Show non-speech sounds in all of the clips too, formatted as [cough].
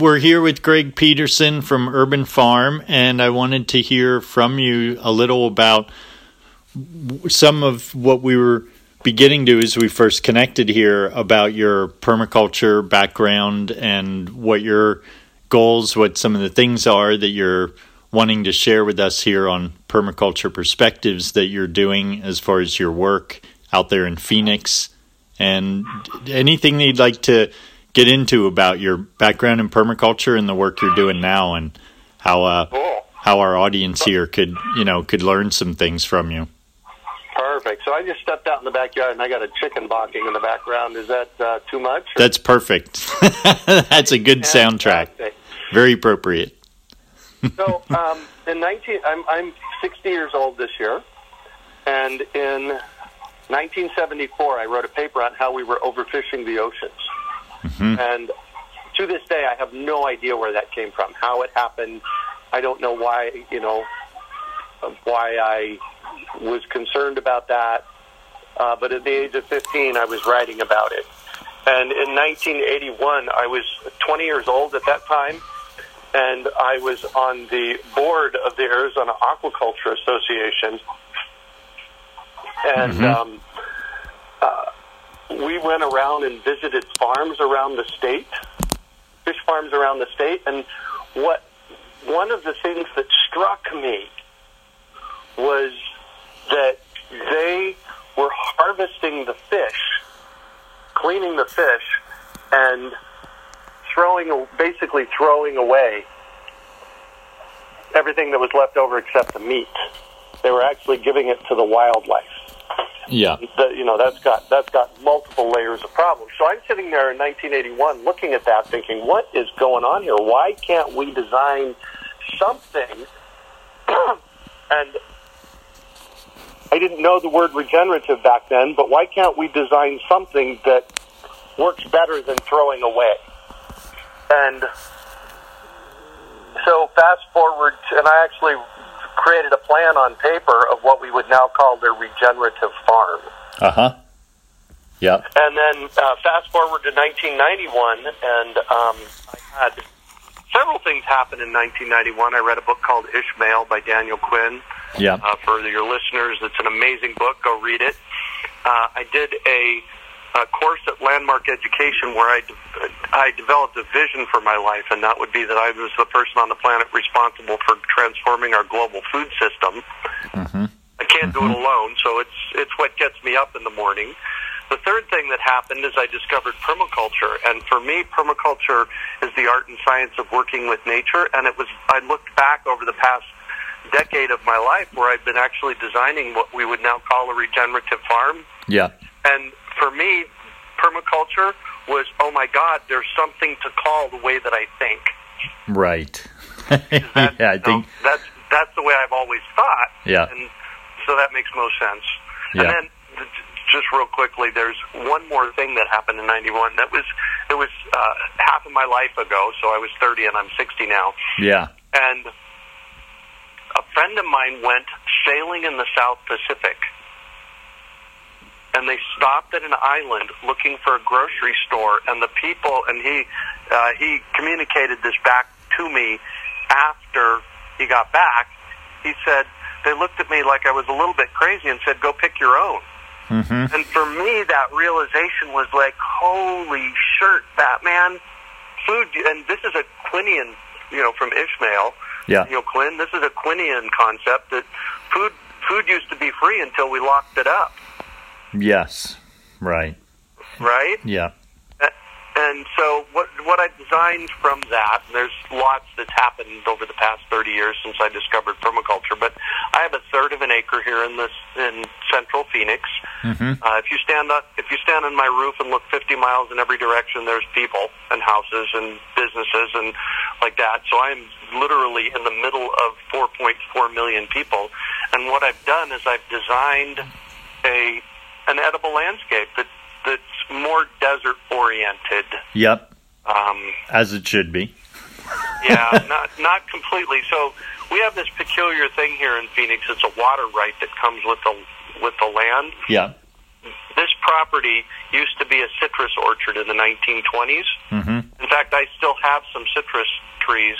we're here with Greg Peterson from Urban Farm, and I wanted to hear from you a little about some of what we were beginning to as we first connected here about your permaculture background and what your goals, what some of the things are that you're wanting to share with us here on permaculture perspectives that you're doing as far as your work out there in Phoenix. And anything that you'd like to get into about your background in permaculture and the work you're doing now and how uh, Cool. how our audience here could you know could learn some things from you. Perfect. So I just stepped out in the backyard and I got a chicken barking in the background. Is that uh, too much? or- That's perfect. [laughs] That's a good soundtrack. Very appropriate. So um, in 19, I'm, I'm 60 years old this year, and in 1974 I wrote a paper on how we were overfishing the oceans. And to this day, I have no idea where that came from, how it happened. I don't know why, you know, why I was concerned about that. Uh, but at the age of 15, I was writing about it. And in 1981, I was 20 years old at that time, and I was on the board of the Arizona Aquaculture Association. And um, uh, we went around and visited farms around the state, fish farms around the state, and what one of the things that struck me was that they were harvesting the fish, cleaning the fish, and throwing basically throwing away everything that was left over except the meat. They were actually giving it to the wildlife Yeah. that you know that's got that's got multiple layers of problems. So I'm sitting there in 1981 looking at that, thinking, what is going on here? Why can't we design something? [clears throat] and I didn't know the word regenerative back then, but why can't we design something that works better than throwing away? And so fast forward, and I actually created a plan on paper of what we would now call the regenerative farm. Uh huh. Yeah. And then uh, fast forward to 1991, and um, I had several things happen in 1991. I read a book called Ishmael by Daniel Quinn. Yeah. Uh, for your listeners, it's an amazing book. Go read it. Uh, I did a, a course at Landmark Education where I, de- I developed a vision for my life, and that would be that I was the person on the planet responsible for transforming our global food system. Mm-hmm. I can't do it mm-hmm. alone, so it's it's what gets me up in the morning. The third thing that happened is I discovered permaculture, and for me, permaculture is the art and science of working with nature. And it was I looked back over the past decade of my life where I've been actually designing what we would now call a regenerative farm. Yeah. And for me, permaculture was oh my God, there's something to call the way that I think. Right. [laughs] Yeah, I think. that's that's the way I've always thought. Yeah. and so that makes most sense. Yeah. And then th- just real quickly, there's one more thing that happened in '91. That was it was uh, half of my life ago. So I was 30 and I'm 60 now. Yeah. And a friend of mine went sailing in the South Pacific. And they stopped at an island looking for a grocery store, and the people, and he, uh, he communicated this back to me after he got back. He said they looked at me like I was a little bit crazy and said, "Go pick your own." Mm-hmm. And for me, that realization was like, holy shirt, Batman. Food, and this is a Quinian, you know, from Ishmael. Yeah. You know, Quinn, this is a Quinian concept that food food used to be free until we locked it up, Yes. Right. right? Yeah. And so what what I designed from that, and there's lots that's happened over the past 30 years since I discovered permaculture, but I have a third of an acre here in this in central Phoenix. Mm-hmm. Uh, if you stand up, if you stand on my roof and look 50 miles in every direction, there's people and houses and businesses and like that. So I'm literally in the middle of 4.4 million people. And what I've done is I've designed a an edible landscape that that's more desert oriented. Yep. Um, As it should be. [laughs] yeah, not not completely. So we have this peculiar thing here in Phoenix. It's a water right that comes with the with the land. Yeah. this property used to be a citrus orchard in the 1920s. Mm-hmm. In fact, I still have some citrus trees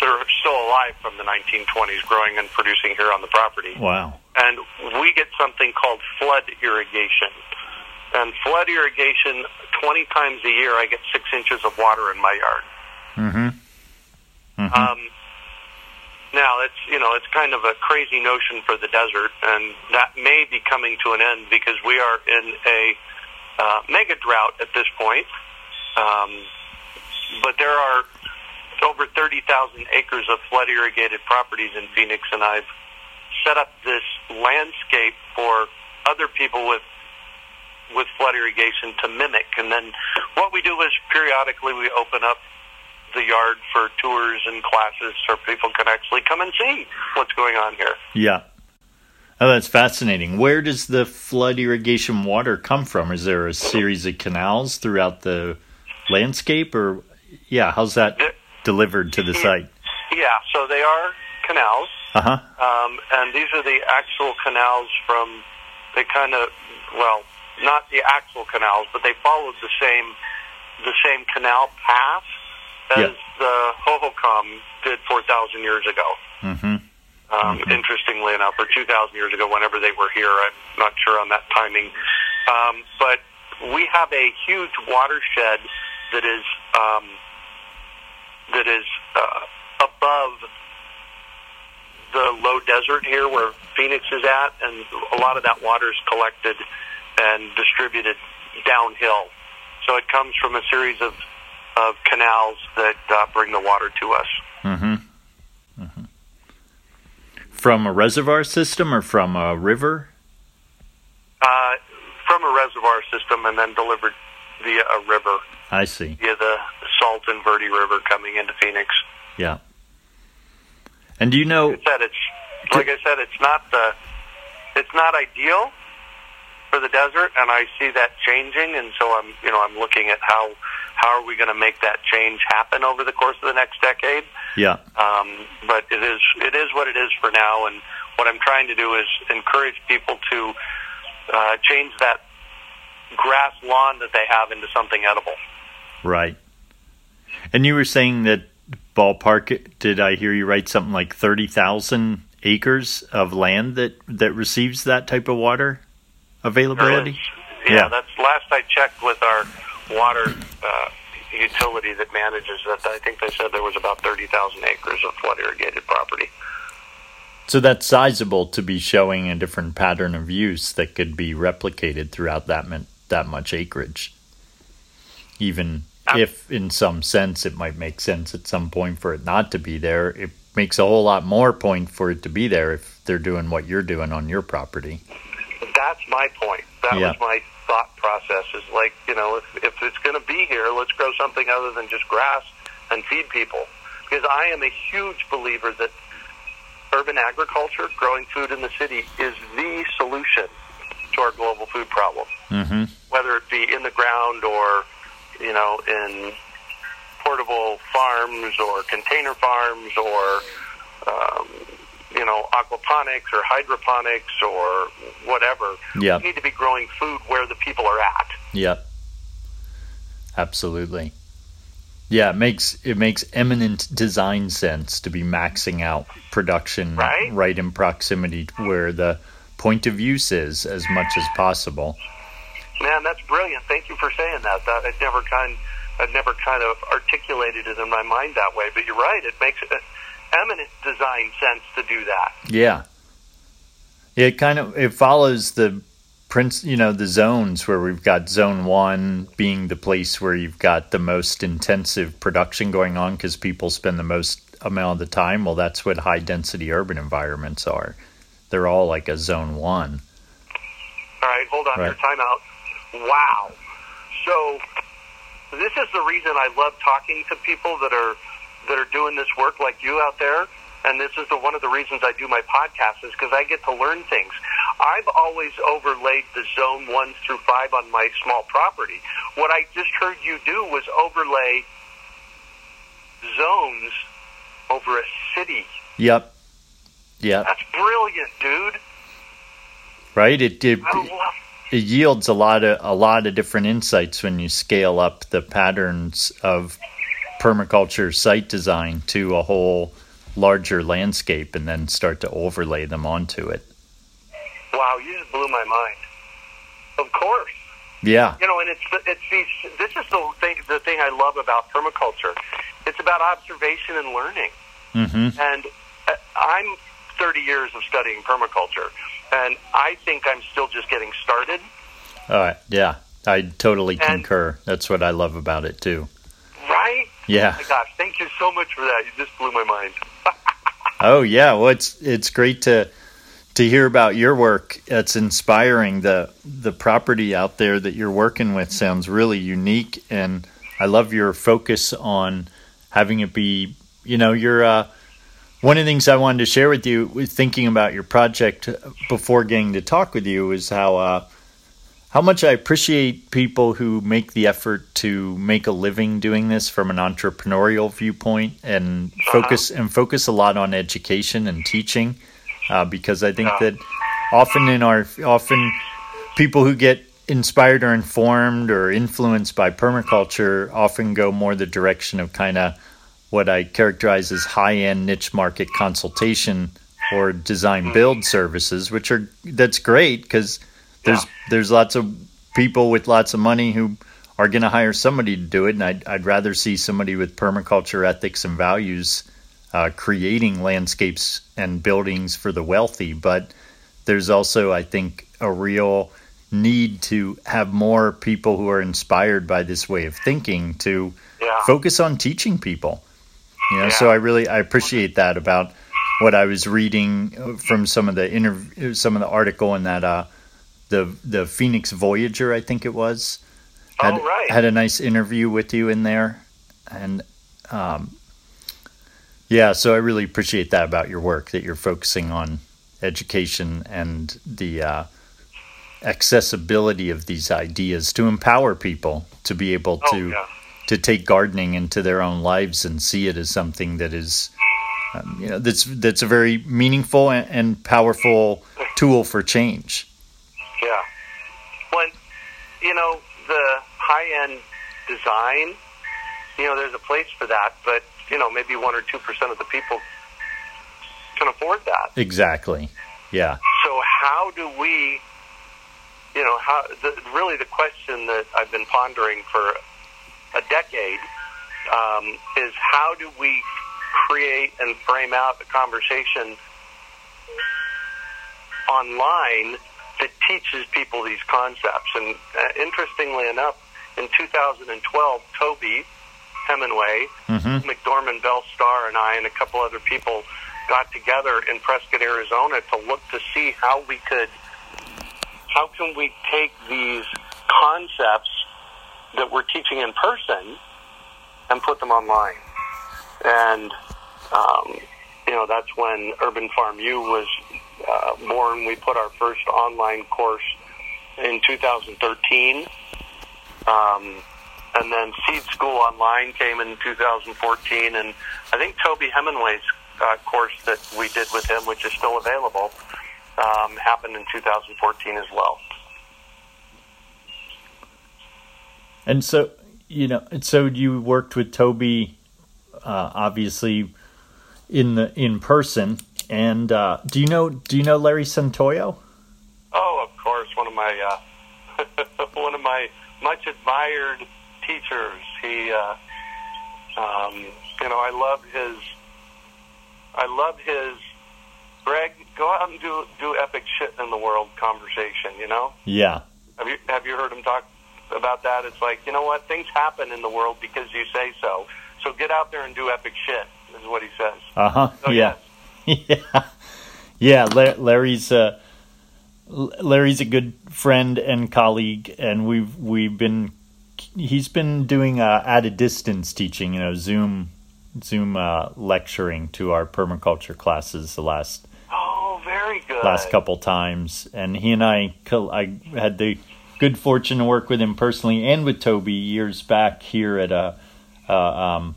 that are still alive from the 1920s growing and producing here on the property. Wow. And we get something called flood irrigation. And flood irrigation, 20 times a year, I get six inches of water in my yard. Mm-hmm. Mm-hmm. Um, now it's you know it's kind of a crazy notion for the desert, and that may be coming to an end because we are in a uh, mega drought at this point. Um, but there are over 30,000 acres of flood irrigated properties in Phoenix, and I've set up this landscape for other people with with flood irrigation to mimic. And then what we do is periodically we open up the yard for tours and classes so people can actually come and see what's going on here. Yeah. Oh, that's fascinating. Where does the flood irrigation water come from? Is there a series of canals throughout the landscape, or yeah, how's that The- delivered to the site? Yeah, so they are canals, Uh huh. um, and these are the actual canals from. They kind of, well, not the actual canals, but they followed the same, the same canal path as Yeah. the Hohokam did four thousand years ago. Mm-hmm. Um, Interestingly enough, or 2,000 years ago, whenever they were here, I'm not sure on that timing. Um, but we have a huge watershed that is um, that is uh, above the low desert here, where Phoenix is at, and a lot of that water is collected and distributed downhill. So it comes from a series of of canals that uh, bring the water to us. Mm-hmm. Mm-hmm. From a reservoir system or from a river? Uh, from a reservoir system and then delivered via a river, I see. via the Salt and Verde River coming into Phoenix. Yeah. And do you know? Like I said, it's like I said, it's not the, it's not ideal for the desert, and I see that changing, and so I'm, you know, I'm looking at how how are we going to make that change happen over the course of the next decade. Yeah. Um, but it is it is what it is for now, and what I'm trying to do is encourage people to uh, change that grass lawn that they have into something edible. Right. And you were saying that ballpark. Did I hear you right? Something like thirty thousand acres of land that that receives that type of water availability. Yeah, Yeah. that's last I checked with our water uh, utility that manages that. I think they said there was about thirty thousand acres of flood irrigated property. So that's sizable to be showing a different pattern of use that could be replicated throughout that that much acreage. Even ah. if, in some sense, it might make sense at some point for it not to be there, it makes a whole lot more point for it to be there if they're doing what you're doing on your property. That's my point. That Yeah. was my thought process. Is like you know, if, if it's going to be here, let's grow something other than just grass and feed people. Because I am a huge believer that urban agriculture, growing food in the city, is the solution to our global food problem. Mm-hmm. whether it be in the ground or you know in portable farms or container farms or um, you know aquaponics or hydroponics or whatever. Yeah. We need to be growing food where the people are at. Yep. Absolutely. Yeah, it makes it makes eminent design sense to be maxing out production Right. in proximity to where the point of use is as much as possible. Man, that's brilliant. Thank you for saying that. That I'd never kind I'd never kind of articulated it in my mind that way. But you're right. It makes eminent design sense to do that. Yeah. It kind of it follows the prince, you know, the zones where we've got zone 1 being the place where you've got the most intensive production going on cuz people spend the most amount of the time. Well, that's what high density urban environments are. They're all like a zone 1. All right, hold on Right. here. Time out. Wow. So this is the reason I love talking to people that are that are doing this work like you out there. And this is the one of the reasons I do my podcast is because I get to learn things. I've always overlaid the zone one through five on my small property. What I just heard you do was overlay zones over a city. Yep. Yep. That's brilliant, dude. Right? It, it it yields a lot of a lot of different insights when you scale up the patterns of permaculture site design to a whole larger landscape and then start to overlay them onto it. Wow, you just blew my mind. Of course. Yeah. You know, and it's it's these. This is the thing. The thing I love about permaculture. It's about observation and learning. Mm-hmm. And uh, I'm 30 years of studying permaculture, and I think I'm still just getting started. All right. Yeah, I totally And- concur. That's what I love about it too. Right? Yeah. Oh my gosh, thank you so much for that. You just blew my mind. [laughs] Oh yeah, well it's it's great to to hear about your work. It's inspiring. The the property out there that you're working with sounds really unique and I love your focus on having it be, you know, your uh one of the things I wanted to share with you thinking about your project before getting to talk with you is how uh how much I appreciate people who make the effort to make a living doing this from an entrepreneurial viewpoint and focus and focus a lot on education and teaching, uh, because I think that often in our often people who get inspired or informed or influenced by permaculture often go more the direction of kind of what I characterize as high end niche market consultation or design build services, which are that's great because there's there's lots of people with lots of money who are going to hire somebody to do it, and I'd, I'd rather see somebody with permaculture ethics and values uh, creating landscapes and buildings for the wealthy. But there's also, I think, a real need to have more people who are inspired by this way of thinking to Yeah. focus on teaching people. You know, Yeah. so I really I appreciate that about what I was reading from some of the interview, some of the article in that uh, the the Phoenix Voyager, I think it was, had, Oh, right. had a nice interview with you in there, and um, yeah, so I really appreciate that about your work that you're focusing on education and the uh, accessibility of these ideas to empower people to be able Oh, to yeah. To take gardening into their own lives and see it as something that is um, you know that's that's a very meaningful and, and powerful tool for change Yeah. When you know the high end design, you know, there's a place for that, but you know, maybe one or two percent of the people can afford that. exactly yeah So how do we, you know, how the, really the question that I've been pondering for a decade um, is how do we create and frame out a conversation online that teaches people these concepts. And uh, interestingly enough, in 2012, Toby Hemenway, hmm McDormand Bell Star, and I, and a couple other people got together in Prescott, Arizona, to look to see how we could, how can we take these concepts that we're teaching in person and put them online. And um, you know, that's when Urban Farm U was uh, born. We put our first online course in 2013. Um, and then Seed School Online came in 2014. And I think Toby Hemenway's uh, course that we did with him, which is still available, um, happened in 2014 as well. And so you know and so you worked with toby uh, obviously in the in person and uh, do you know do you know larry santoyo Oh, of course, one of my uh, [laughs] one of my much admired teachers. He, uh, um, you know, I love his. I love his. Greg, go out and do do epic shit in the world conversation. You know, yeah have you have you heard him talk about that? It's like you know what things happen in the world because you say so. So get out there and do epic shit. Is what he says. uh-huh Oh, [laughs] yeah yeah yeah larry's uh larry's a good friend and colleague and we've we've been he's been doing uh, at a distance teaching you know zoom zoom uh, lecturing to our permaculture classes the last Oh, very good. last couple times, and he and I, I had the good fortune to work with him personally and with Toby years back here at a, a um,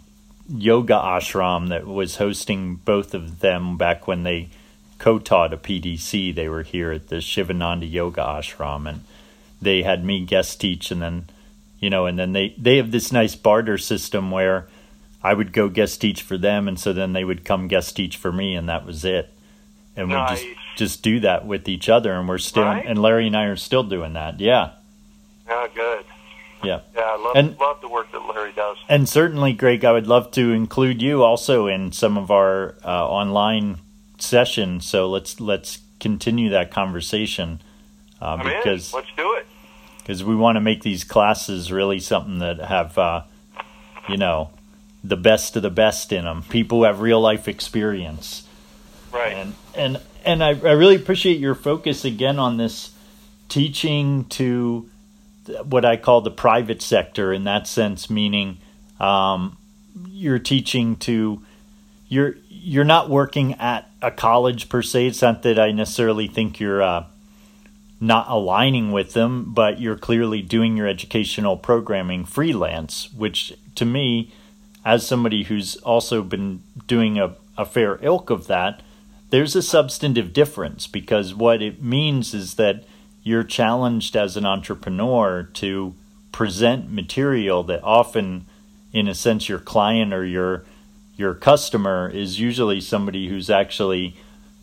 yoga ashram that was hosting both of them back when they co-taught a PDC. They were here at the Sivananda Yoga Ashram, and they had me guest teach, and then you know, and then they they have this nice barter system where I would go guest teach for them, and so then they would come guest teach for me, and that was it. And we just just do that with each other, and we're still Right. and Larry and I are still doing that. Yeah, Yeah, good. yeah. Yeah, I love And- love the work that Larry does. And certainly, Greg, I would love to include you also in some of our uh, online sessions. So let's let's continue that conversation uh, I'm in. because Let's do it. because we want to make these classes really something that have uh, you know the best of the best in them. People who have real life experience Right. and and and I, I really appreciate your focus again on this teaching to what I call the private sector in that sense, meaning um, you're teaching to you're you're not working at a college per se. It's not that I necessarily think you're uh, not aligning with them, but you're clearly doing your educational programming freelance, which to me, as somebody who's also been doing a, a fair ilk of that, there's a substantive difference because what it means is that you're challenged as an entrepreneur to present material that often in a sense your client or your your customer is usually somebody who's actually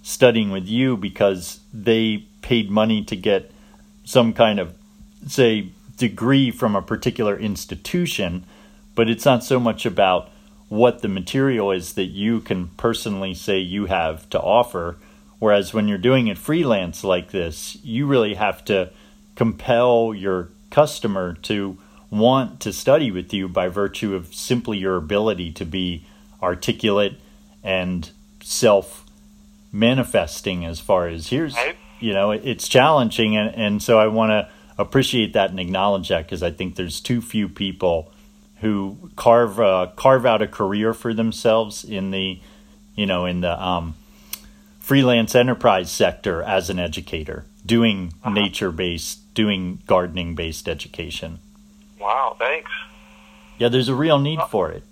studying with you because they paid money to get some kind of say degree from a particular institution but it's not so much about what the material is that you can personally say you have to offer. Whereas when you're doing it freelance like this you really have to compel your customer to want to study with you by virtue of simply your ability to be articulate and self manifesting as far as here's you know it's challenging and, and so i want to appreciate that and acknowledge that because i think there's too few people who carve uh, carve out a career for themselves in the you know in the um, freelance enterprise sector as an educator doing Uh-huh. nature based doing gardening based education Wow. Thanks. yeah there's a real need for it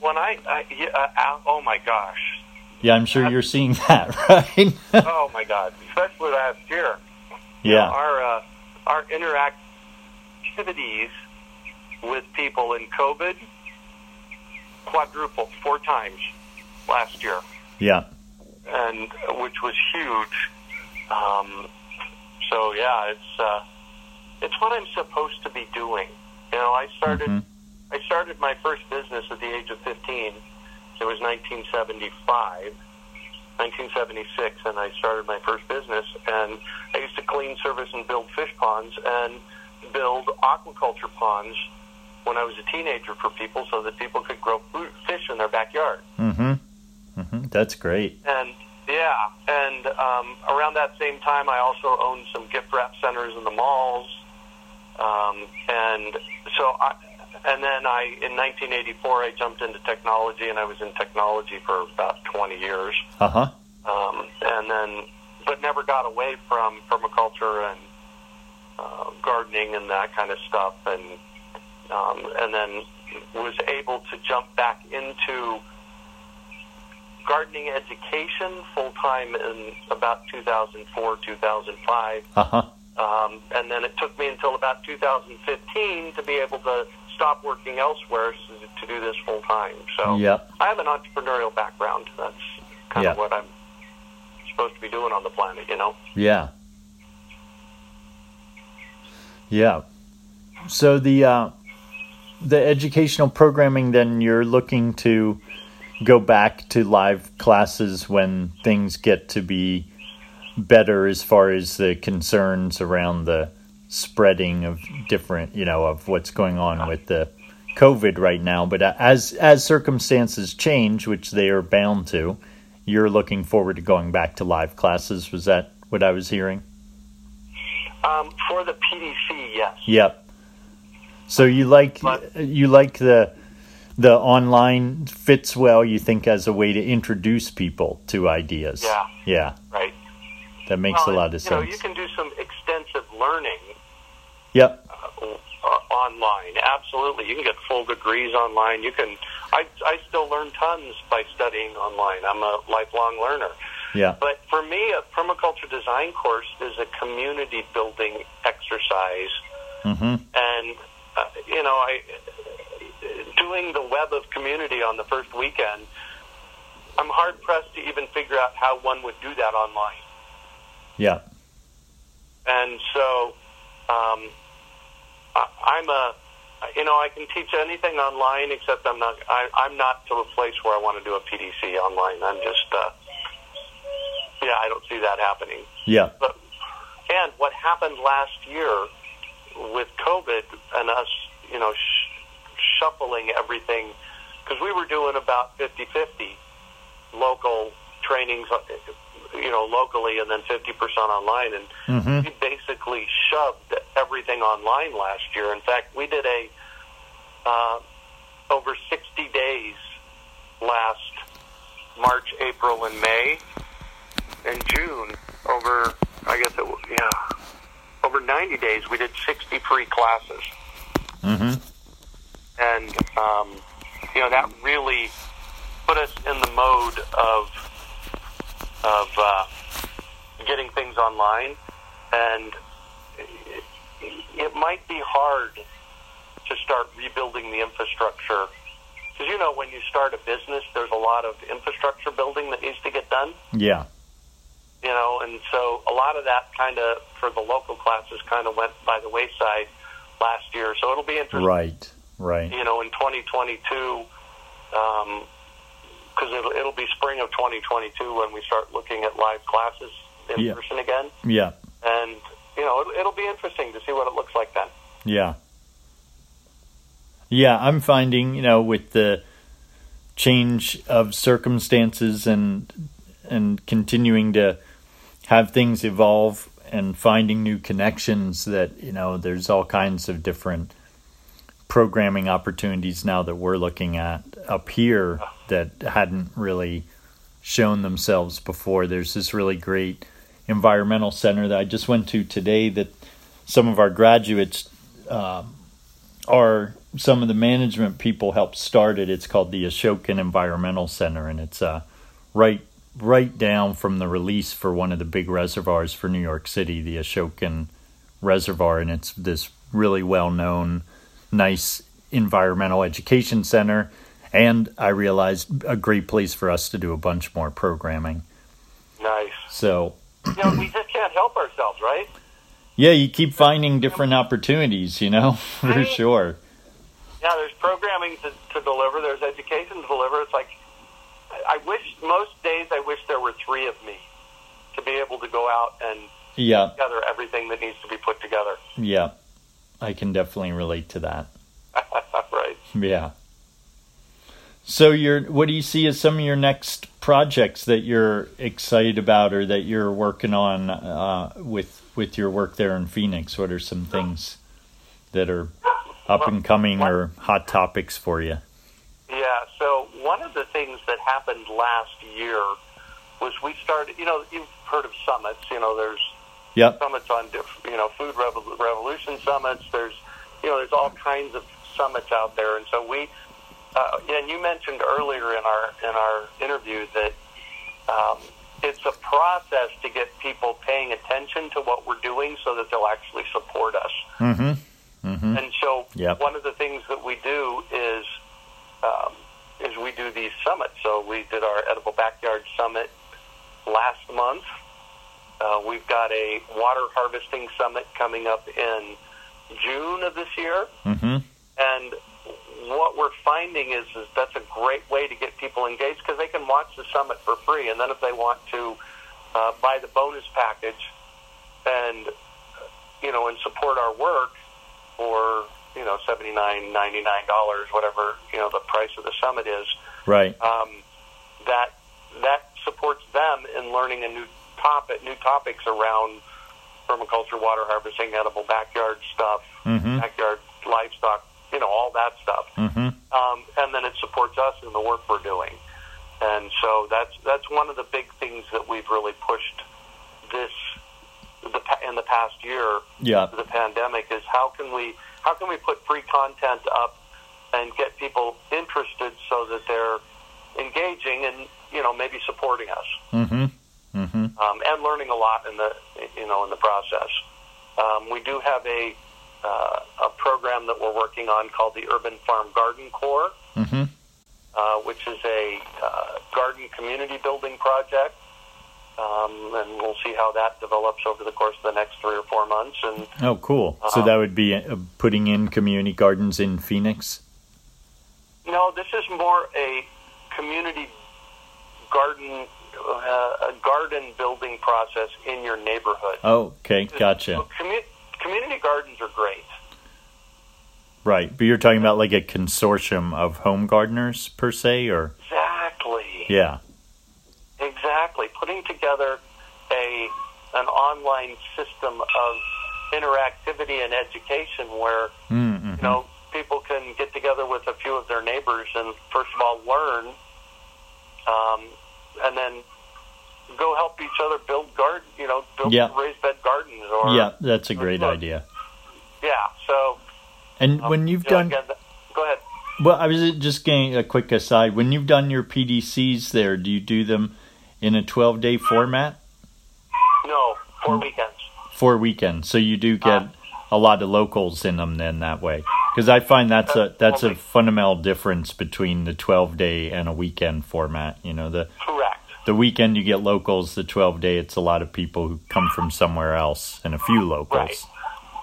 When I, I yeah, uh, oh my gosh. yeah i'm sure you're seeing [laughs] that right Oh my God. Especially last year. You know, yeah our uh, our interactivities with people in COVID quadrupled four times last year, yeah and which was huge. Um, so yeah, it's uh, it's what I'm supposed to be doing. You know, I started Mhm. I started my first business at the age of 15. It was 1975. 1976, and I started my first business. And I used to clean, service, and build fish ponds and build aquaculture ponds when I was a teenager for people, so that people could grow food, fish in their backyard. mm-hmm mm-hmm that's great And yeah, and um, around that same time, I also owned some gift wrap centers in the malls. Um, and so, I, and then I, in 1984, I jumped into technology, and I was in technology for about 20 years. uh-huh um, and then but never got away from permaculture and uh, gardening and that kind of stuff, and um, and then was able to jump back into gardening education full time in about 2004 2005 uh-huh um, and then it took me until about 2015 to be able to stop working elsewhere to, do this full time so Yep. I have an entrepreneurial background. That's kind Yeah. of what I'm supposed to be doing on the planet, you know? Yeah. Yeah. So the uh, the educational programming, then you're looking to go back to live classes when things get to be better as far as the concerns around the spreading of different, you know, of what's going on with the COVID right now. But as as circumstances change, which they are bound to, you're looking forward to going back to live classes. Was that what I was hearing? Um, for the PDC, yes. Yep. So you like But- you like the the online fits well. You think as a way to introduce people to ideas. Yeah. Yeah. Right. That makes Well, a lot of you know, you can do some extensive learning Yep. uh, uh, online. Absolutely. You can get full degrees online. You can. I, I still learn tons by studying online. I'm a lifelong learner. Yeah. But for me, a permaculture design course is a community building exercise, Mm-hmm. and uh, you know, I doing the web of community on the first weekend. I'm hard pressed to even figure out how one would do that online. Yeah. And so, um, I, I'm a, you know, I can teach anything online except I'm not, I, I'm not to a place where I want to do a PDC online. I'm just, uh, yeah, I don't see that happening. Yeah. But, and what happened last year with COVID and us, you know, sh- shuffling everything, because we were doing about 50 50 local trainings, uh, you know, locally, and then 50% online. And Mm-hmm. we basically shoved everything online last year. In fact, we did a uh, over 60 days last March, April, and May, and June. Over, I guess it was yeah, over 90 days. We did 60 free classes, Mm-hmm. and um, you know that really put us in the mode of of uh, getting things online, and it, it might be hard to start rebuilding the infrastructure. Because you know, when you start a business, there's a lot of infrastructure building that needs to get done. Yeah. You know, and so a lot of that kind of for the local classes kind of went by the wayside last year. So it'll be interesting Right. Right. you know, in 2022, because um, it'll, it'll be spring of 2022 when we start looking at live classes in Yeah. person again. Yeah. And, you know, it'll, it'll be interesting to see what it looks like then. Yeah. Yeah, I'm finding, you know, with the change of circumstances and and continuing to have things evolve and finding new connections that, you know, there's all kinds of different programming opportunities now that we're looking at up here that hadn't really shown themselves before. There's this really great environmental center that I just went to today that some of our graduates um, are some of the management people helped start it. It's called the Ashokan Environmental Center, and it's uh, right right down from the release for one of the big reservoirs for New York City, the Ashokan Reservoir, and it's this really well known, nice environmental education center. And I realized a great place for us to do a bunch more programming. Nice. So You know, we just can't help ourselves, right? yeah, you keep finding different opportunities, you know, [laughs] for Right. sure. Yeah, there's programming to, to deliver. There's education to deliver. It's like, I wish, most days, I wish there were three of me to be able to go out and Yeah, gather everything that needs to be put together. yeah. I can definitely relate to that. [laughs] right. Yeah. So you're what do you see as some of your next projects that you're excited about or that you're working on uh, with with your work there in Phoenix? What are some things that are up and coming or hot topics for you? Yeah, so one of the things that happened last year was we started, you know, you've heard of summits, you know, there's Yep. summits on, diff- you know, food revol- revolution summits, there's, you know, there's all kinds of summits out there. And so we, uh, and you mentioned earlier in our, in our interview that um, it's a process to get people paying attention to what we're doing so that they'll actually support us. Mm-hmm. Mm-hmm. And so Yep. one of the things that we do is um, is we do these summits. So we did our edible backyard summit last month. Uh, we've got a water harvesting summit coming up in June of this year. Mm-hmm. And what we're finding is, is that's a great way to get people engaged because they can watch the summit for free. And then if they want to uh, buy the bonus package and, you know, and support our work for, you know, $79, $99, whatever, you know, the price of the summit is, Right. um, that that supports them in learning a new topic, new topics around permaculture, water harvesting, edible backyard stuff, Mm-hmm. backyard livestock, you know, all that stuff. Mm-hmm. Um, and then it supports us in the work we're doing. And so that's that's one of the big things that we've really pushed this the in the past year Yeah. the pandemic is how can we how can we put free content up and get people interested so that they're engaging and you know maybe supporting us. Mm-hmm. Mm-hmm. um, and learning a lot in the you know in the process. Um, we do have a uh, a program that we're working on called the Urban Farm Garden Corps, Mm-hmm. uh, which is a uh, garden community building project. Um, and we'll see how that develops over the course of the next three or four months. And Oh, cool. So Uh-huh. that would be uh, putting in community gardens in Phoenix. no, this is more a community garden uh, a garden building process in your neighborhood. Oh, okay, gotcha. So commu- community gardens are great. Right, but you're talking about like a consortium of home gardeners per se, or Exactly. yeah, Exactly. Putting together a an online system of interactivity and education where mm-hmm. you know people can get together with a few of their neighbors and first of all learn, um, and then go help each other build garden. You know, build Yeah. raised bed gardens or yeah, that's a great Look. idea. yeah. So And um, when you've you know, done, again, go ahead. well, I was just getting a quick aside. When you've done your PDCs there, do you do them in a 12 day format? No, four weekends. Four weekends, so you do get Uh, a lot of locals in them then that way. Because I find that's a that's a fundamental difference between the 12 day and a weekend format. You know, the Correct. the weekend you get locals, the 12 day it's a lot of people who come from somewhere else and a few locals. Right.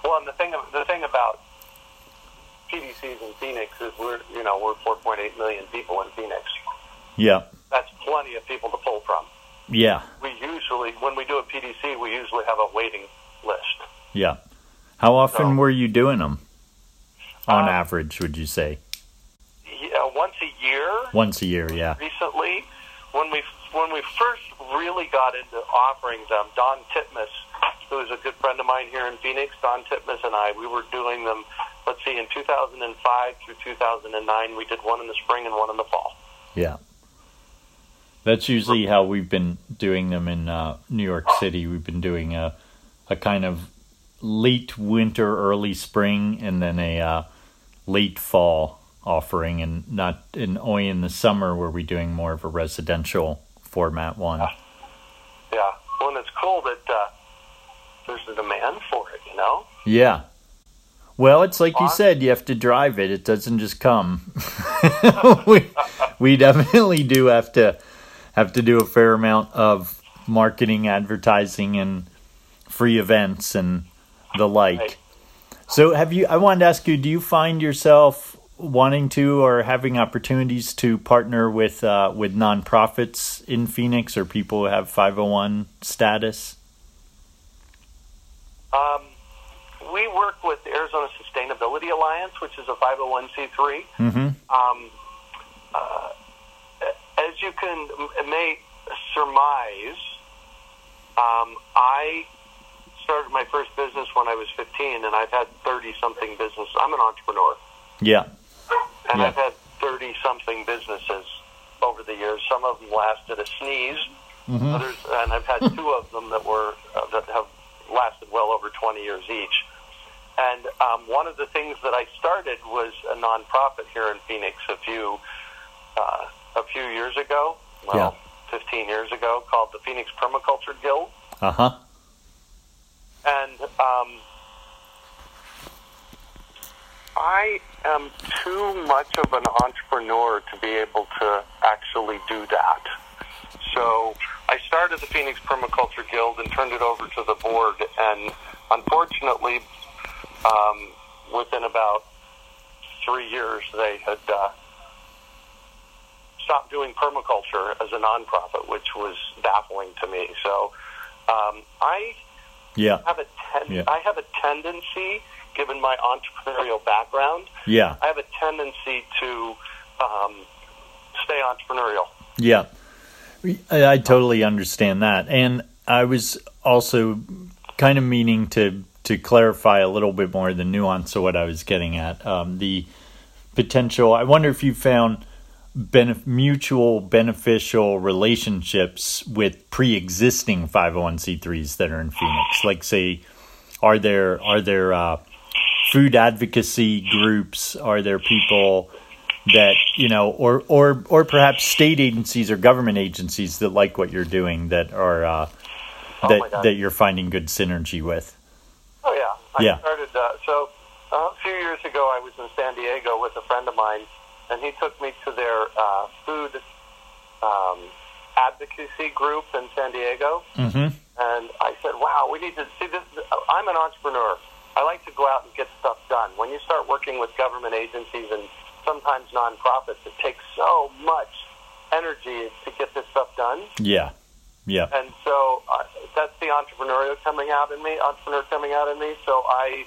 Well, and the thing the thing about PDCs in Phoenix is we're you know we're 4.8 million people in Phoenix. Yeah, That's plenty of people to pull from. yeah, We usually when we do a PDC, we usually have a waiting list. yeah. How often So- were you doing them? On Um, average, would you say Yeah, once a year. once a year? Yeah, Recently, when we when we first really got into offering them, Don Titmus, who is a good friend of mine here in Phoenix, Don Titmus and I, we were doing them. Let's see, in 2005 through 2009, we did one in the spring and one in the fall. yeah. That's usually how we've been doing them in uh, New York City. We've been doing a a kind of late winter, early spring, and then a uh, late fall offering, and not and only in the summer where we're doing more of a residential format one. Yeah. Well, and it's cool that uh, there's a demand for it. You know. Yeah. Well, it's like you said, you have to drive it. It doesn't just come. [laughs] we, we definitely do have to have to do a fair amount of marketing, advertising, and free events and the like. Right. So, have you? I wanted to ask you: Do you find yourself wanting to or having opportunities to partner with uh, with nonprofits in Phoenix or people who have five hundred one status? Um, we work with the Arizona Sustainability Alliance, which is a 501c3. Mm-hmm. Um, uh, as you can may surmise, um, I started my first business when I was 15, and I've had 30 something businesses. I'm an entrepreneur, Yeah. and Yeah. I've had 30 something businesses over the years. Some of them lasted a sneeze, Mm-hmm. others, and I've had two of them that were uh, that have lasted well over 20 years each. And um, one of the things that I started was a nonprofit here in Phoenix a few uh, a few years ago. Well, 15 years ago, called the Phoenix Permaculture Guild, Uh huh. and um, I am too much of an entrepreneur to be able to actually do that. So I started the Phoenix Permaculture Guild and turned it over to the board, and unfortunately, um, within about three years, they had uh, stopped doing permaculture as a nonprofit, which was baffling to me. So um, I Yeah. have a ten- Yeah. I have a tendency, given my entrepreneurial background, Yeah. I have a tendency to um, stay entrepreneurial. Yeah. I, I totally understand that. And I was also kind of meaning to to clarify a little bit more the nuance of what I was getting at. Um, the potential. I wonder if you found benef- mutual beneficial relationships with pre-existing 501c3s that are in Phoenix. Like, say, are there are there uh, food advocacy groups? Are there people that you know, or or or perhaps state agencies or government agencies that like what you're doing that are uh, Oh that God. that you're finding good synergy with. Oh yeah, I Yeah. started. Uh, so uh, a few years ago, I was in San Diego with a friend of mine, and he took me to their uh, food um, advocacy group in San Diego. Mm-hmm. And I said, "Wow, we need to see this." I'm an entrepreneur. I like to go out and get stuff done. When you start working with government agencies and sometimes nonprofits, it takes so much energy to get this stuff done. Yeah, yeah, And so uh, that's the entrepreneurial coming out in me, entrepreneur coming out in me. So I,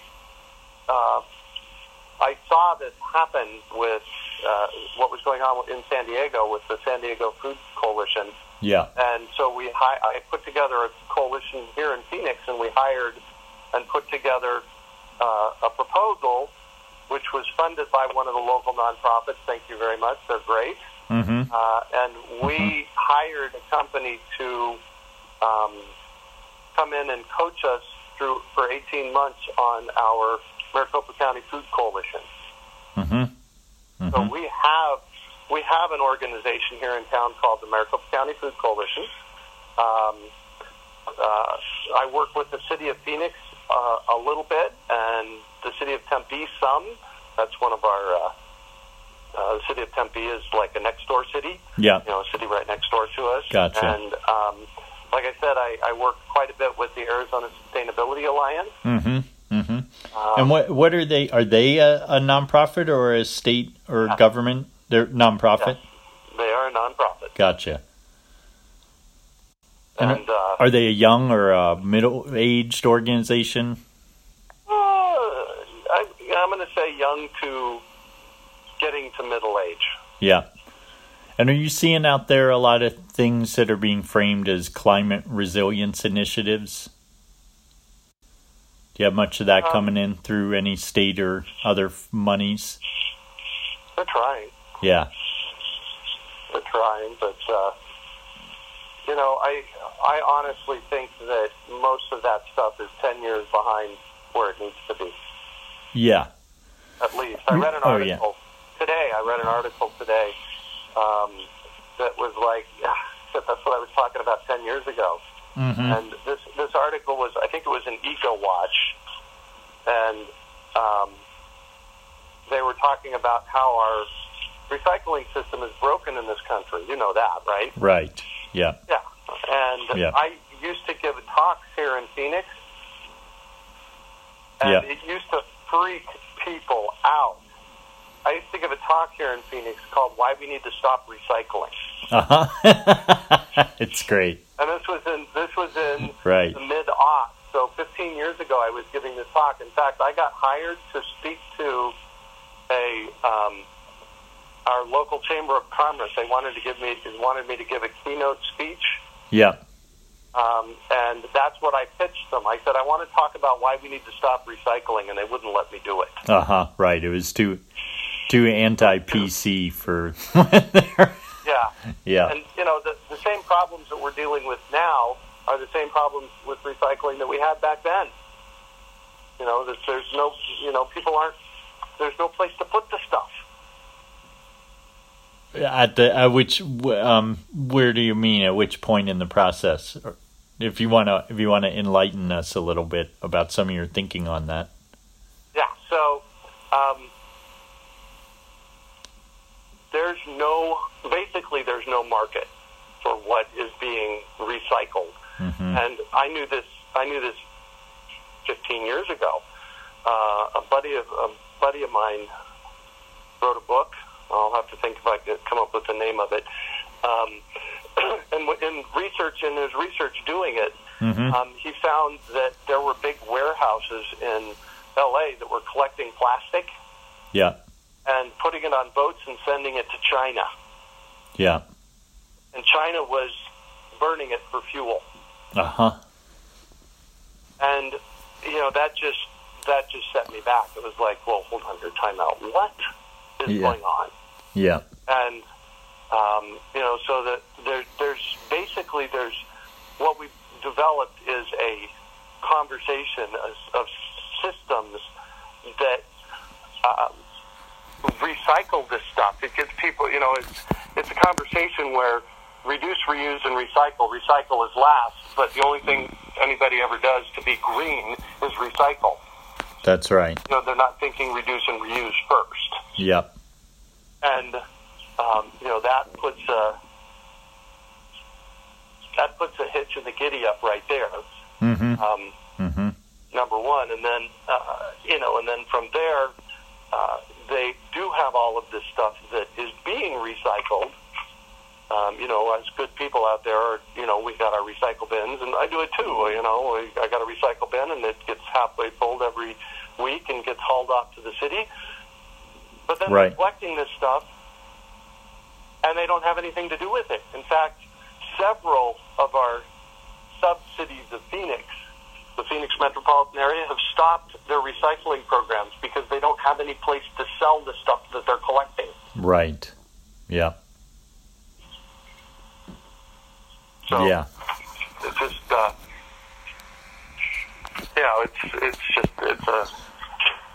uh, I saw this happen with uh, what was going on in San Diego with the San Diego Food Coalition, yeah. and so we hi- I put together a coalition here in Phoenix, and we hired and put together uh, a proposal, which was funded by one of the local nonprofits. Thank you very much; they're great. Mm-hmm. Uh, and we hired a company to um, come in and coach us through for 18 months on our Maricopa County Food Coalition. Mm-hmm. So we have we have an organization here in town called the Maricopa County Food Coalition. Um, uh, I work with the city of Phoenix uh, a little bit, and the city of Tempe some. That's one of our. Uh, uh, the city of Tempe is like a next door city Yeah. you know, a city right next door to us. Gotcha. And um, like I said, I, I work quite a bit with the Arizona Sustainability Alliance. Mm-hmm. Mm-hmm. Um, and what what are they? Are they a, a nonprofit or a state or Yeah. government? They're nonprofit. They are a nonprofit, Gotcha. And and uh, Are they a young or a middle aged organization? uh, I, I'm going to say young to getting to middle age. Yeah. And are you seeing out there a lot of things that are being framed as climate resilience initiatives? You have much of that Um, coming in through any state or other monies? They're trying. Yeah. They're trying, but uh, you know, I I honestly think that most of that stuff is ten years behind where it needs to be. Yeah. at least. I read an Oh, yeah. article today. I read an article today um, that was like, [laughs] that's what I was talking about 10 years ago. Mm-hmm. And this, this article was, I think it was in Eco Watch, and um, they were talking about how our recycling system is broken in this country. You know that, right? Right. Yeah. Yeah. And Yeah. I used to give talks here in Phoenix, and Yeah. it used to freak people out. I used to give a talk here in Phoenix called "Why We Need to Stop Recycling," Uh huh. [laughs] it's great. And this was in this was in Right. the mid aughts. So 15 years ago, I was giving this talk. In fact, I got hired to speak to a um, our local chamber of commerce. They wanted to give me wanted me to give a keynote speech. Yeah. Um, and that's what I pitched them. I said, I want to talk about why we need to stop recycling, and they wouldn't let me do it. Uh huh. Right. It was too too anti PC for. [laughs] Yeah. yeah. And, you know, the, the same problems that we're dealing with now are the same problems with recycling that we had back then. You know, that there's no, you know, people aren't, there's no place to put the stuff. At the at which um where do you mean at which point in the process? If you want to if you want to enlighten us a little bit about some of your thinking on that. Yeah. So, um, there's no, basically, there's no market for what is being recycled. hmm And I knew this. I knew this 15 years ago. Uh, a buddy of a buddy of mine wrote a book. I'll have to think if I could come up with the name of it. Um, [clears throat] and in research, in his research doing it, hmm um, he found that there were big warehouses in L.A. that were collecting plastic Yeah. And putting it on boats and sending it to China. Yeah. And China was burning it for fuel. Uh huh. And you know that just that just set me back. It was like, well, hold on, your time out. What is Yeah. going on? Yeah. And um, you know, so that there, there's basically there's what we've developed is a conversation of, of systems that um, recycle this stuff. It gets people, you know, it's it's a conversation where reduce, reuse, and recycle. Recycle is last, but the only thing anybody ever does to be green is recycle. That's right. You know, they're not thinking reduce and reuse first. Yep. And um, you know that puts a that puts a hitch in the giddy up right there. Mm-hmm. Um, Mm-hmm. number one, and then uh, you know, and then from there, uh, they do have all of this stuff that is being recycled. Um, you know, as good people out there, you know, we got our recycle bins, and I do it too. You know, I got a recycle bin, and it gets halfway filled every week and gets hauled off to the city. But then Right. they're collecting this stuff, and they don't have anything to do with it. In fact, several of our sub cities of Phoenix, the Phoenix metropolitan area, have stopped their recycling programs because they don't have any place to sell the stuff that they're collecting. Right. Yeah. So yeah. it's just, uh, yeah, it's it's just it's a.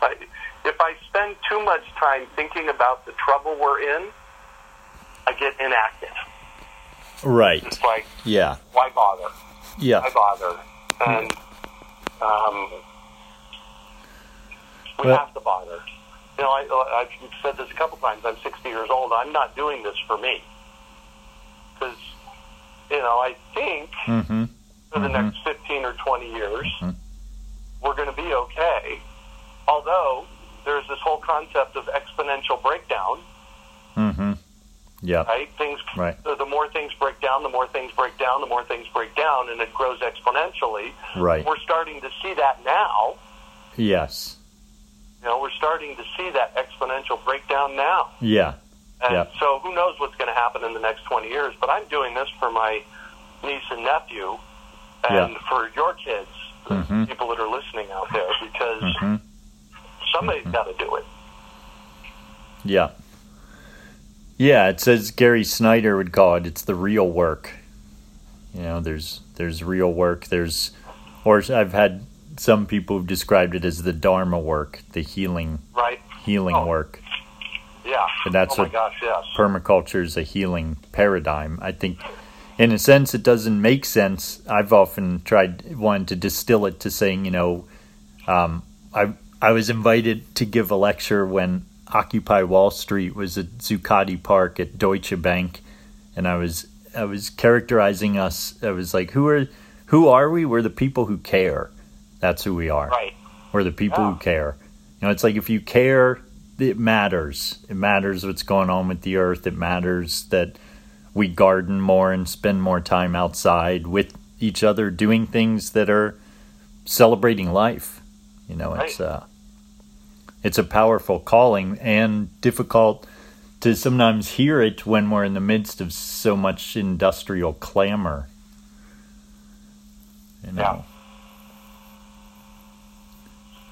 I, if I spend too much time thinking about the trouble we're in, I get inactive. Right. It's like, Yeah. why bother? Yeah. Why bother? And um, we Well- have to bother. You know, I, I've said this a couple times. I'm 60 years old. I'm not doing this for me because, you know, I think Mm-hmm. for the Mhm. next 15 or 20 years, Mhm. we're going to be okay. Although there's this whole concept of exponential breakdown, Mm-hmm. Yeah. right? Things, Right. the, the more things break down, the more things break down, the more things break down, and it grows exponentially. Right. We're starting to see that now. Yes. You know, we're starting to see that exponential breakdown now. Yeah. And Yeah. so who knows what's going to happen in the next 20 years. But I'm doing this for my niece and nephew and Yeah. for your kids, Mhm. people that are listening out there, because Mm-hmm. somebody's Mhm. got to do it. Yeah. Yeah, it says Gary Snyder would call it it's the real work. You know, there's there's real work, there's or I've had some people who've described it as the dharma work, the healing Right? healing Oh. work. Yeah. And that's oh my what- gosh, yes. Permaculture is a healing paradigm. I think in a sense it doesn't make sense. I've often tried wanted to distill it to saying, you know, um, I I was invited to give a lecture when Occupy Wall Street was at Zuccotti Park at Deutsche Bank, and I was I was characterizing us. I was like, who are who are we? We're the people who care. That's who we are. Right. We're the people Yeah. who care. You know, it's like if you care, it matters. It matters what's going on with the earth. It matters that we garden more and spend more time outside with each other, doing things that are celebrating life. You know, it's Right. uh, it's a powerful calling and difficult to sometimes hear it when we're in the midst of so much industrial clamor. You know. Yeah.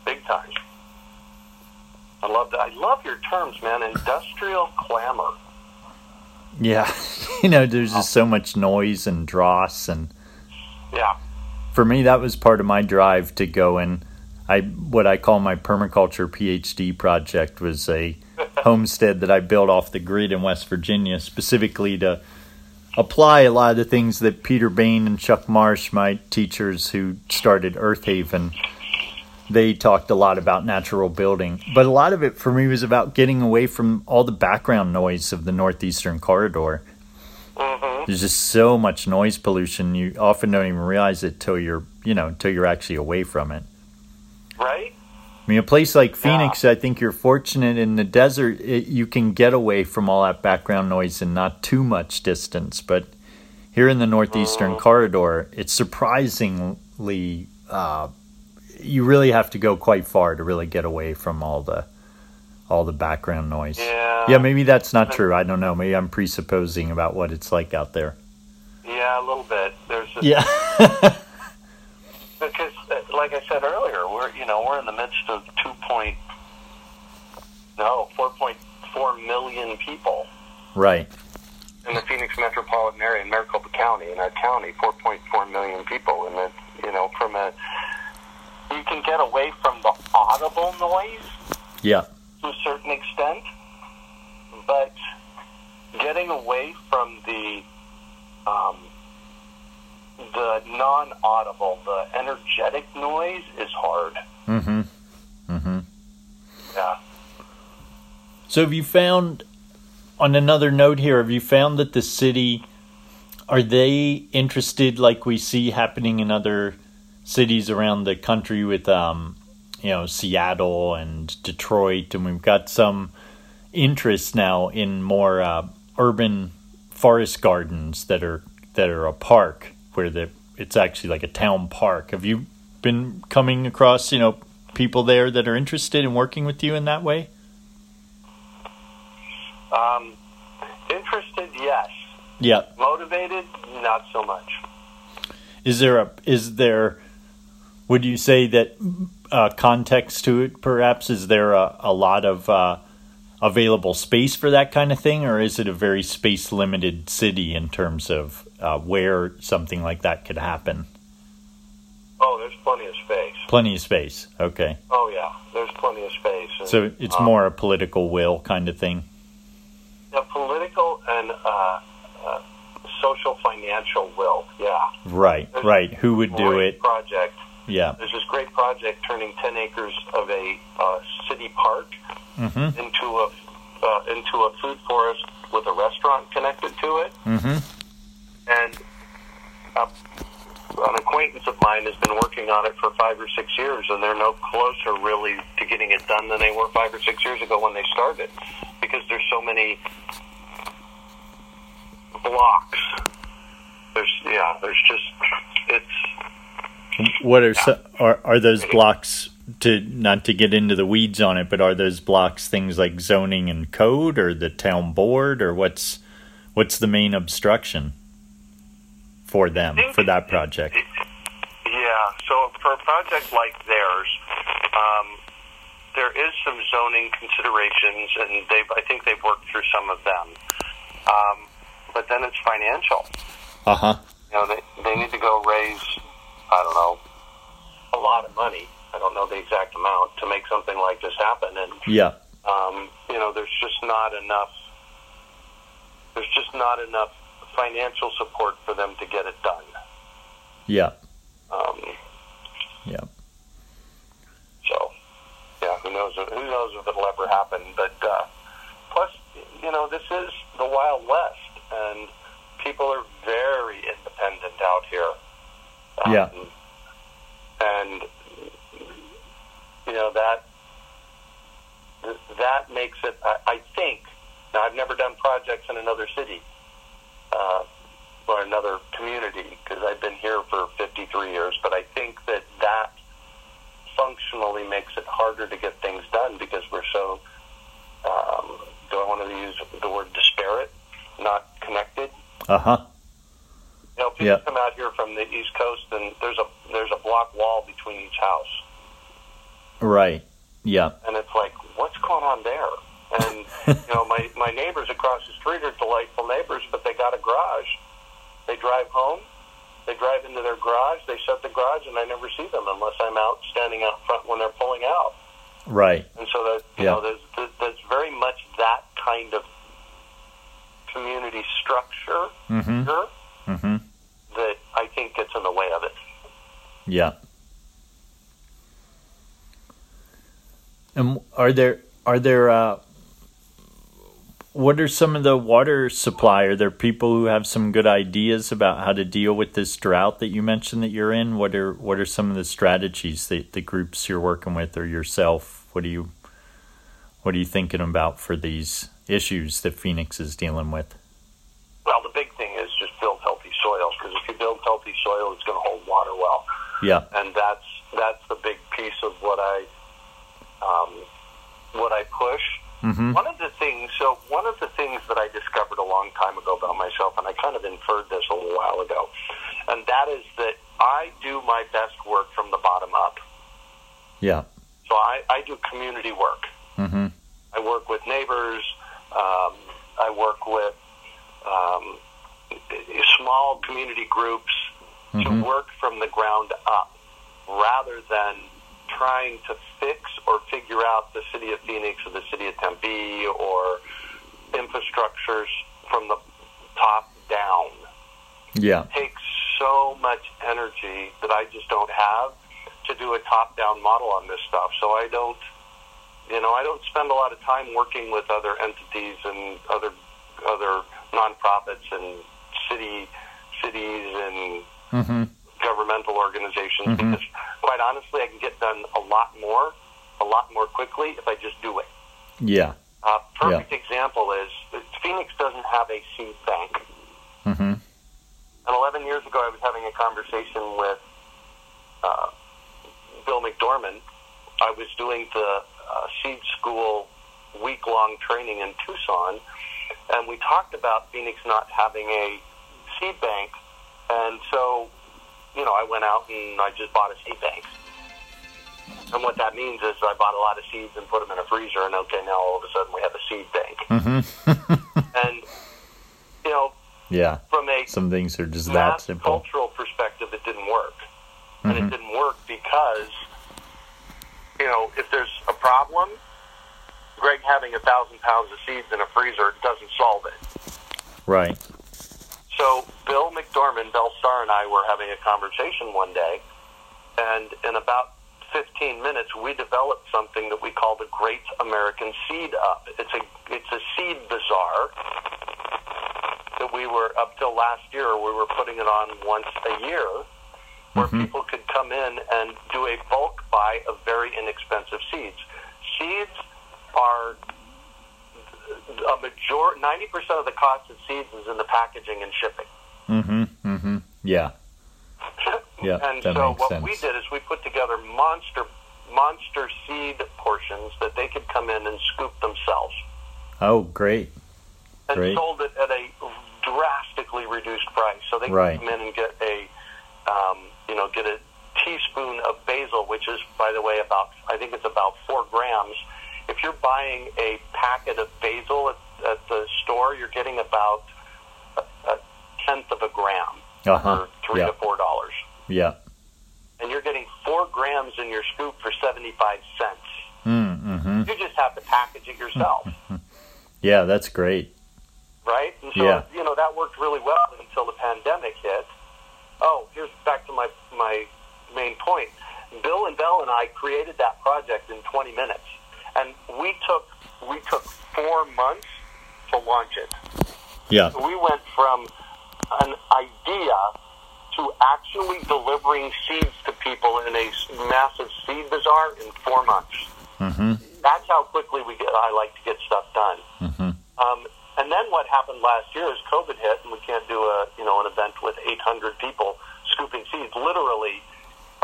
Big time. I love that. I love your terms, man. Industrial clamor. Yeah, [laughs] you know, there's just so much noise and dross, and Yeah. for me, that was part of my drive to go and I what I call my permaculture PhD project was a [laughs] homestead that I built off the grid in West Virginia, specifically to apply a lot of the things that Peter Bane and Chuck Marsh, my teachers who started Earth Haven, they talked a lot about natural building. But a lot of it for me was about getting away from all the background noise of the Northeastern Corridor. hmm There's just so much noise pollution. You often don't even realize it till you're, you know, until you're actually away from it. Right? I mean, a place like Phoenix, I think you're fortunate in the desert. It, you can get away from all that background noise and not too much distance. But here in the northeastern Mhm. corridor, it's surprisingly. Uh, you really have to go quite far to really get away from all the all the background noise. Yeah. Yeah, maybe that's not true. I don't know. Maybe I'm presupposing about what it's like out there. Yeah, a little bit. There's a, Yeah. [laughs] because, uh, like I said earlier, we're you know we're in the midst of two point no four point four million people right. in the Phoenix metropolitan area in Maricopa County in our county, four point four million people, and that you know from a you can get away from the audible noise Yeah. to a certain extent, but getting away from the um, the non-audible, the energetic noise is hard. Mm-hmm. Mm-hmm. Yeah. So have you found on another note here, have you found that the city are they interested like we see happening in other cities around the country with um you know Seattle and Detroit and we've got some interest now in more uh, urban forest gardens that are that are a park where the it's actually like a town park. Have you been coming across, you know, people there that are interested in working with you in that way? Um, interested, yes. Yeah. Motivated, not so much. Is there a is there would you say that uh, context to it perhaps is there a, a lot of uh, available space for that kind of thing or is it a very space limited city in terms of uh, where something like that could happen Oh, there's plenty of space. plenty of space okay Oh yeah, there's plenty of space. And, so it's um, more a political will kind of thing a political and uh, uh, social financial will. Yeah. right There's right who would do it Project. yeah There's this great project turning 10 acres of a uh, city park mhm into a uh, into a food forest with a restaurant connected to it. mhm And uh, an acquaintance of mine has been working on it for five or six years, and they're no closer really to getting it done than they were five or six years ago when they started, because there's so many blocks. There's yeah, there's just it's What are so, are are those blocks to not to get into the weeds on it, but are those blocks things like zoning and code or the town board or what's what's the main obstruction for them for that project? Yeah, so for a project like theirs, um, there is some zoning considerations, and they've I think they've worked through some of them. Um, but then it's financial. Uh huh. You know, they they need to go raise I don't know a lot of money. I don't know the exact amount to make something like this happen, and Yeah. um, you know, there's just not enough. There's just not enough financial support for them to get it done. Yeah. Um, Yeah. So, yeah, who knows? Who knows if it'll ever happen? But uh, plus, you know, this is the Wild West, and people are very independent out here. Um, Yeah. And you know that that makes it. I, I think. Now, I've never done projects in another city uh, or another community because I've been here for 53 years. But I think that that functionally makes it harder to get things done because we're so. Um, do I want to use the word disparate, not connected? Uh huh. You know, people Yeah. come out here from the East Coast, and there's a there's a block wall between each house, Right. Yeah. and it's like, what's going on there? And you know, my my neighbors across the street are delightful neighbors, but they got a garage. They drive home, they drive into their garage, they shut the garage, and I never see them unless I'm out standing out front when they're pulling out. Right. And so that you Yeah. know, there's there's- very much that kind of community structure Mhm. here Mhm. that I think gets in the way of it. Yeah. And are there are there uh what are some of the water supply? Are there people who have some good ideas about how to deal with this drought that you mentioned that you're in? What are what are some of the strategies that the groups you're working with or yourself? What are you what are you thinking about for these issues that Phoenix is dealing with? Well, the big thing is just build healthy soil because if you build healthy soil, it's going to hold water well, Yeah. and that's that's the big piece of what I um, what I push. Mm-hmm. One of the things, so one of the things that I discovered a long time ago about myself, and I kind of inferred this a little while ago, and that is that I do my best work from the bottom up. Yeah. So I, I do community work. Mm-hmm. I work with neighbors. Um, I work with um, small community groups Mhm. to work from the ground up rather than trying to fix or figure out the city of Phoenix or the city of Tempe or infrastructures from the top down. Yeah. It takes so much energy that I just don't have to do a top down model on this stuff. So I don't, you know, I don't spend a lot of time working with other entities and other other nonprofits and city cities and Mm-hmm. Governmental organizations Mhm. because quite honestly I can get done a lot more a lot more quickly if I just do it. Yeah. Uh, perfect example is Phoenix doesn't have a seed bank. Mm-hmm. And 11 years ago, I was having a conversation with uh, Bill McDorman. I was doing the uh, seed school week long training in Tucson, and we talked about Phoenix not having a seed bank. And so, you know, I went out and I just bought a seed bank. And what that means is I bought a lot of seeds and put them in a freezer, and okay, now all of a sudden we have a seed bank. Mm-hmm. [laughs] And, you know, yeah. from a Some things are just that simple. cultural perspective, it didn't work. And Mhm. it didn't work because, you know, if there's a problem, Greg having a thousand pounds of seeds in a freezer doesn't solve it. Right. So Bill McDorman, Belle Starr, and I were having a conversation one day, and in about 15 minutes, we developed something that we call the Great American Seed Up. It's a it's a seed bazaar that we were up till last year. We were putting it on once a year, where Mhm. people could come in and do a bulk buy of very inexpensive seeds. Seeds are a major 90% of the cost of seeds is in the packaging and shipping. Mm-hmm. Mm-hmm. Yeah. [laughs] Yeah, and that so makes what sense. we did is we put together monster monster seed portions that they could come in and scoop themselves Oh, great. and Great. sold it at a drastically reduced price. So they Right. could come in and get a um, you know get a teaspoon of basil, which is by the way about I think it's about four grams. You're buying a packet of basil at, at the store, you're getting about a, a tenth of a gram Uh-huh. for three Yeah. to four dollars. Yeah. and you're getting four grams in your scoop for 75 cents. Mm-hmm. You just have to package it yourself, [laughs] Yeah, that's great. right? And so, Yeah. you know, that worked really well until the pandemic hit. Oh, here's back to my, my main point. Bill and Belle and I created that project in 20 minutes. And we took, we took four months to launch it. Yeah. we went from an idea to actually delivering seeds to people in a massive seed bazaar in four months. Mm-hmm. That's how quickly we get. I like to get stuff done. Mm-hmm. Um, and then what happened last year is COVID hit, and we can't do a you know an event with 800 people scooping seeds. Literally,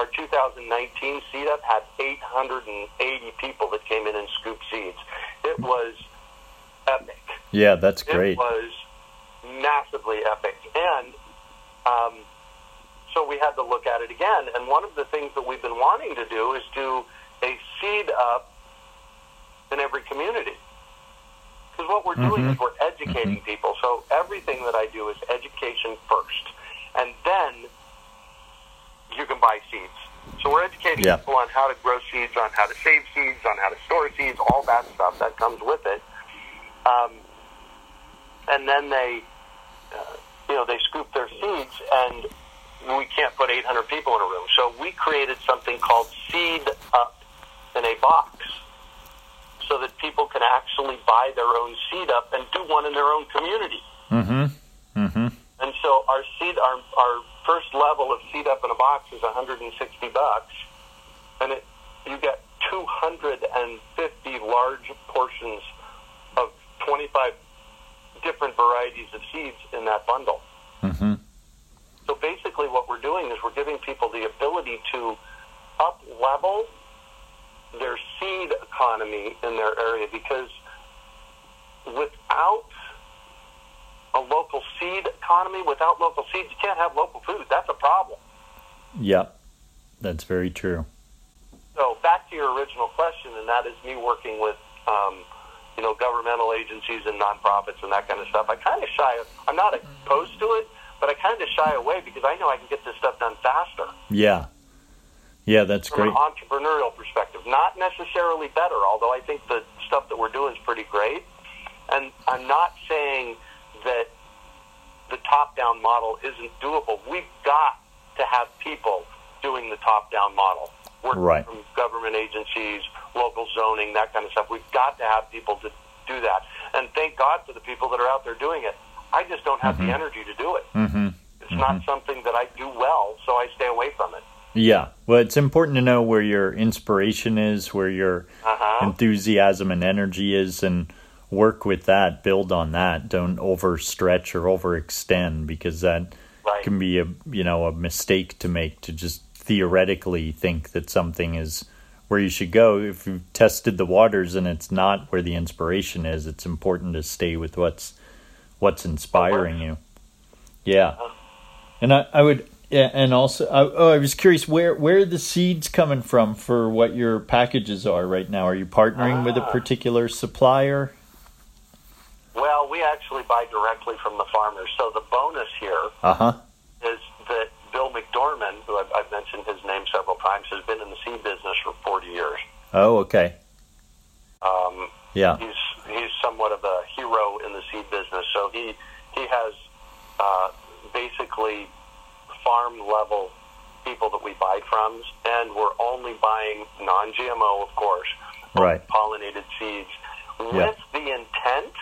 our 2019 seed up had 880 people that came in and scooped seeds. It was epic. Yeah, that's great. It was massively epic. And um, so we had to look at it again. And one of the things that we've been wanting to do is do a seed up in every community. Because what we're doing Mhm. is we're educating people. So everything that I do is education first. And then you can buy seeds. So we're educating Yeah. people on how to grow seeds, on how to save seeds, on how to store seeds, all that stuff that comes with it. Um, and then they, uh, you know, they scoop their seeds, and we can't put 800 people in a room. So we created something called Seed Up in a Box, so that people can actually buy their own seed up and do one in their own community. Mm-hmm. Mm-hmm. And so our seed, our our first level of seed up in a box is 160 bucks, and it you get 250 large portions of 25 different varieties of seeds in that bundle. Mm-hmm. So basically, what we're doing is we're giving people the ability to up level their seed economy in their area because without a local seed economy, without local seeds, you can't have local food. That's a problem. Yep. That's very true. So back to your original question, and that is me working with, um, you know, governmental agencies and nonprofits and that kind of stuff. I kind of shy. I'm not opposed to it, but I kind of shy away because I know I can get this stuff done faster Yeah. Yeah, that's from great. an entrepreneurial perspective. Not necessarily better, although I think the stuff that we're doing is pretty great. And I'm not saying that the top-down model isn't doable. We've got to have people doing the top-down model, working Right. from government agencies, local zoning, that kind of stuff. We've got to have people to do that. And thank God for the people that are out there doing it. I just don't have the energy to do it. Mm-hmm. It's not something that I do well, so I stay away from it. Yeah. Well, it's important to know where your inspiration is, where your Uh-huh. enthusiasm and energy is, and work with that, build on that. Don't overstretch or overextend because that Right. can be a you know a mistake to make to just theoretically think that something is where you should go. If you've tested the waters and it's not where the inspiration is, it's important to stay with what's what's inspiring you. Yeah, and I, I would yeah, and also I, oh, I was curious where where are the seeds coming from for what your packages are right now. Are you partnering with a Ah. particular supplier? Well, we actually buy directly from the farmers. So the bonus here Uh huh. is that Bill McDorman, who I've, I've mentioned his name several times, has been in the seed business for 40 years. Oh, okay. Um, Yeah. he's he's somewhat of a hero in the seed business. So he he has uh, basically farm level people that we buy from, and we're only buying non-GMO, of course, Right. pollinated seeds, with Yeah. the intent.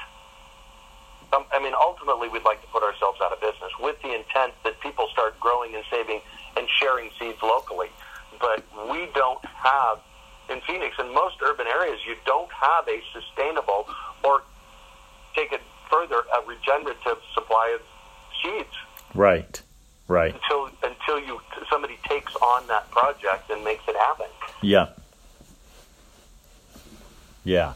Um, I mean, ultimately, we'd like to put ourselves out of business with the intent that people start growing and saving and sharing seeds locally. But we don't have in Phoenix, in most urban areas, you don't have a sustainable or take it further, a regenerative supply of seeds Right. Right. until until you somebody takes on that project and makes it happen. Yeah. Yeah.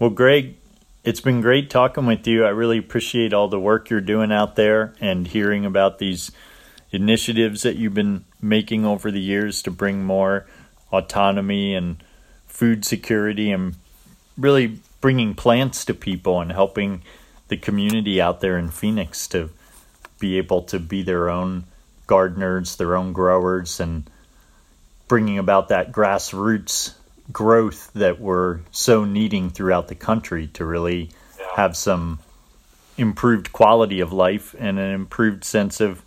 Well, Greg, it's been great talking with you. I really appreciate all the work you're doing out there and hearing about these initiatives that you've been making over the years to bring more autonomy and food security and really bringing plants to people and helping the community out there in Phoenix to be able to be their own gardeners, their own growers, and bringing about that grassroots growth that we're so needing throughout the country to really Yeah. have some improved quality of life and an improved sense of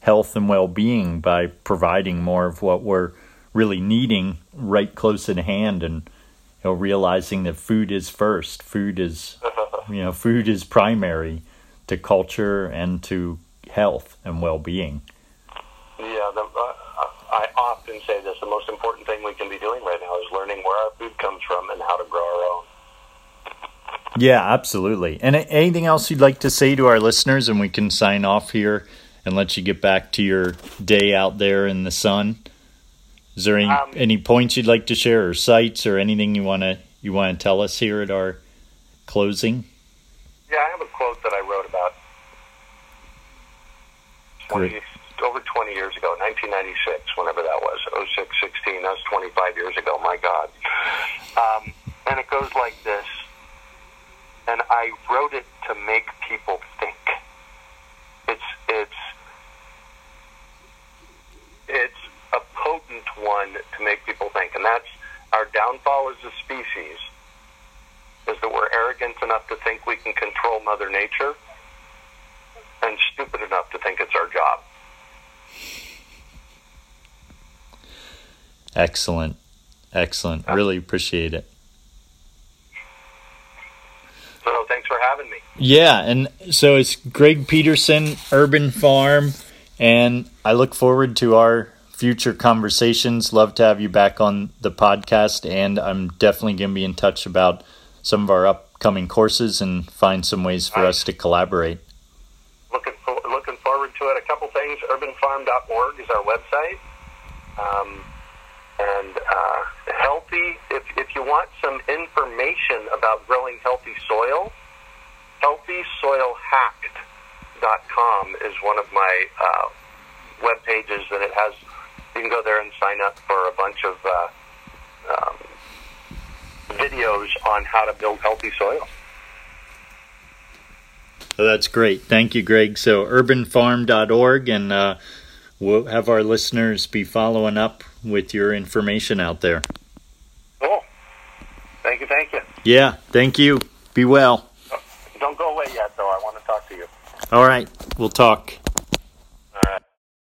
health and well-being by providing more of what we're really needing right close at hand and you know realizing that food is first food is [laughs] you know food is primary to culture and to health and well-being Yeah, the, uh, I often say this: the most important thing we can be doing right now is learning where our food comes from and how to grow our own. Yeah, absolutely. And anything else you'd like to say to our listeners, and we can sign off here and let you get back to your day out there in the sun. Is there any Um, any points you'd like to share, or sites, or anything you want to you want to tell us here at our closing? Yeah, I have a quote that I wrote about 20, Great. Over 20 years ago, 1996, whenever that was, 06, 16, that's 25 years ago, my God. Um, and it goes like this, and I wrote it to make people think. It's, it's, it's a potent one to make people think, and that's our downfall as a species is that we're arrogant enough to think we can control Mother Nature and stupid enough to think it's our job. Excellent, excellent. Really appreciate it. So thanks for having me. Yeah, and so it's Greg Peterson, Urban Farm, and I look forward to our future conversations. Love to have you back on the podcast, and I'm definitely going to be in touch about some of our upcoming courses and find some ways for us to collaborate. Looking for, looking forward to it. A couple things. Urbanfarm.org is our website. Um, and uh, healthy. If if you want some information about growing healthy soil, healthysoilhacked.com is one of my uh, web pages, and it has. You can go there and sign up for a bunch of uh, um, videos on how to build healthy soil. So that's great. Thank you, Greg. So urbanfarm.org, and uh, we'll have our listeners be following up with your information out there. Cool. Thank you. Thank you. Yeah, thank you. Be well. Don't go away yet, though. I want to talk to you. All right, we'll talk.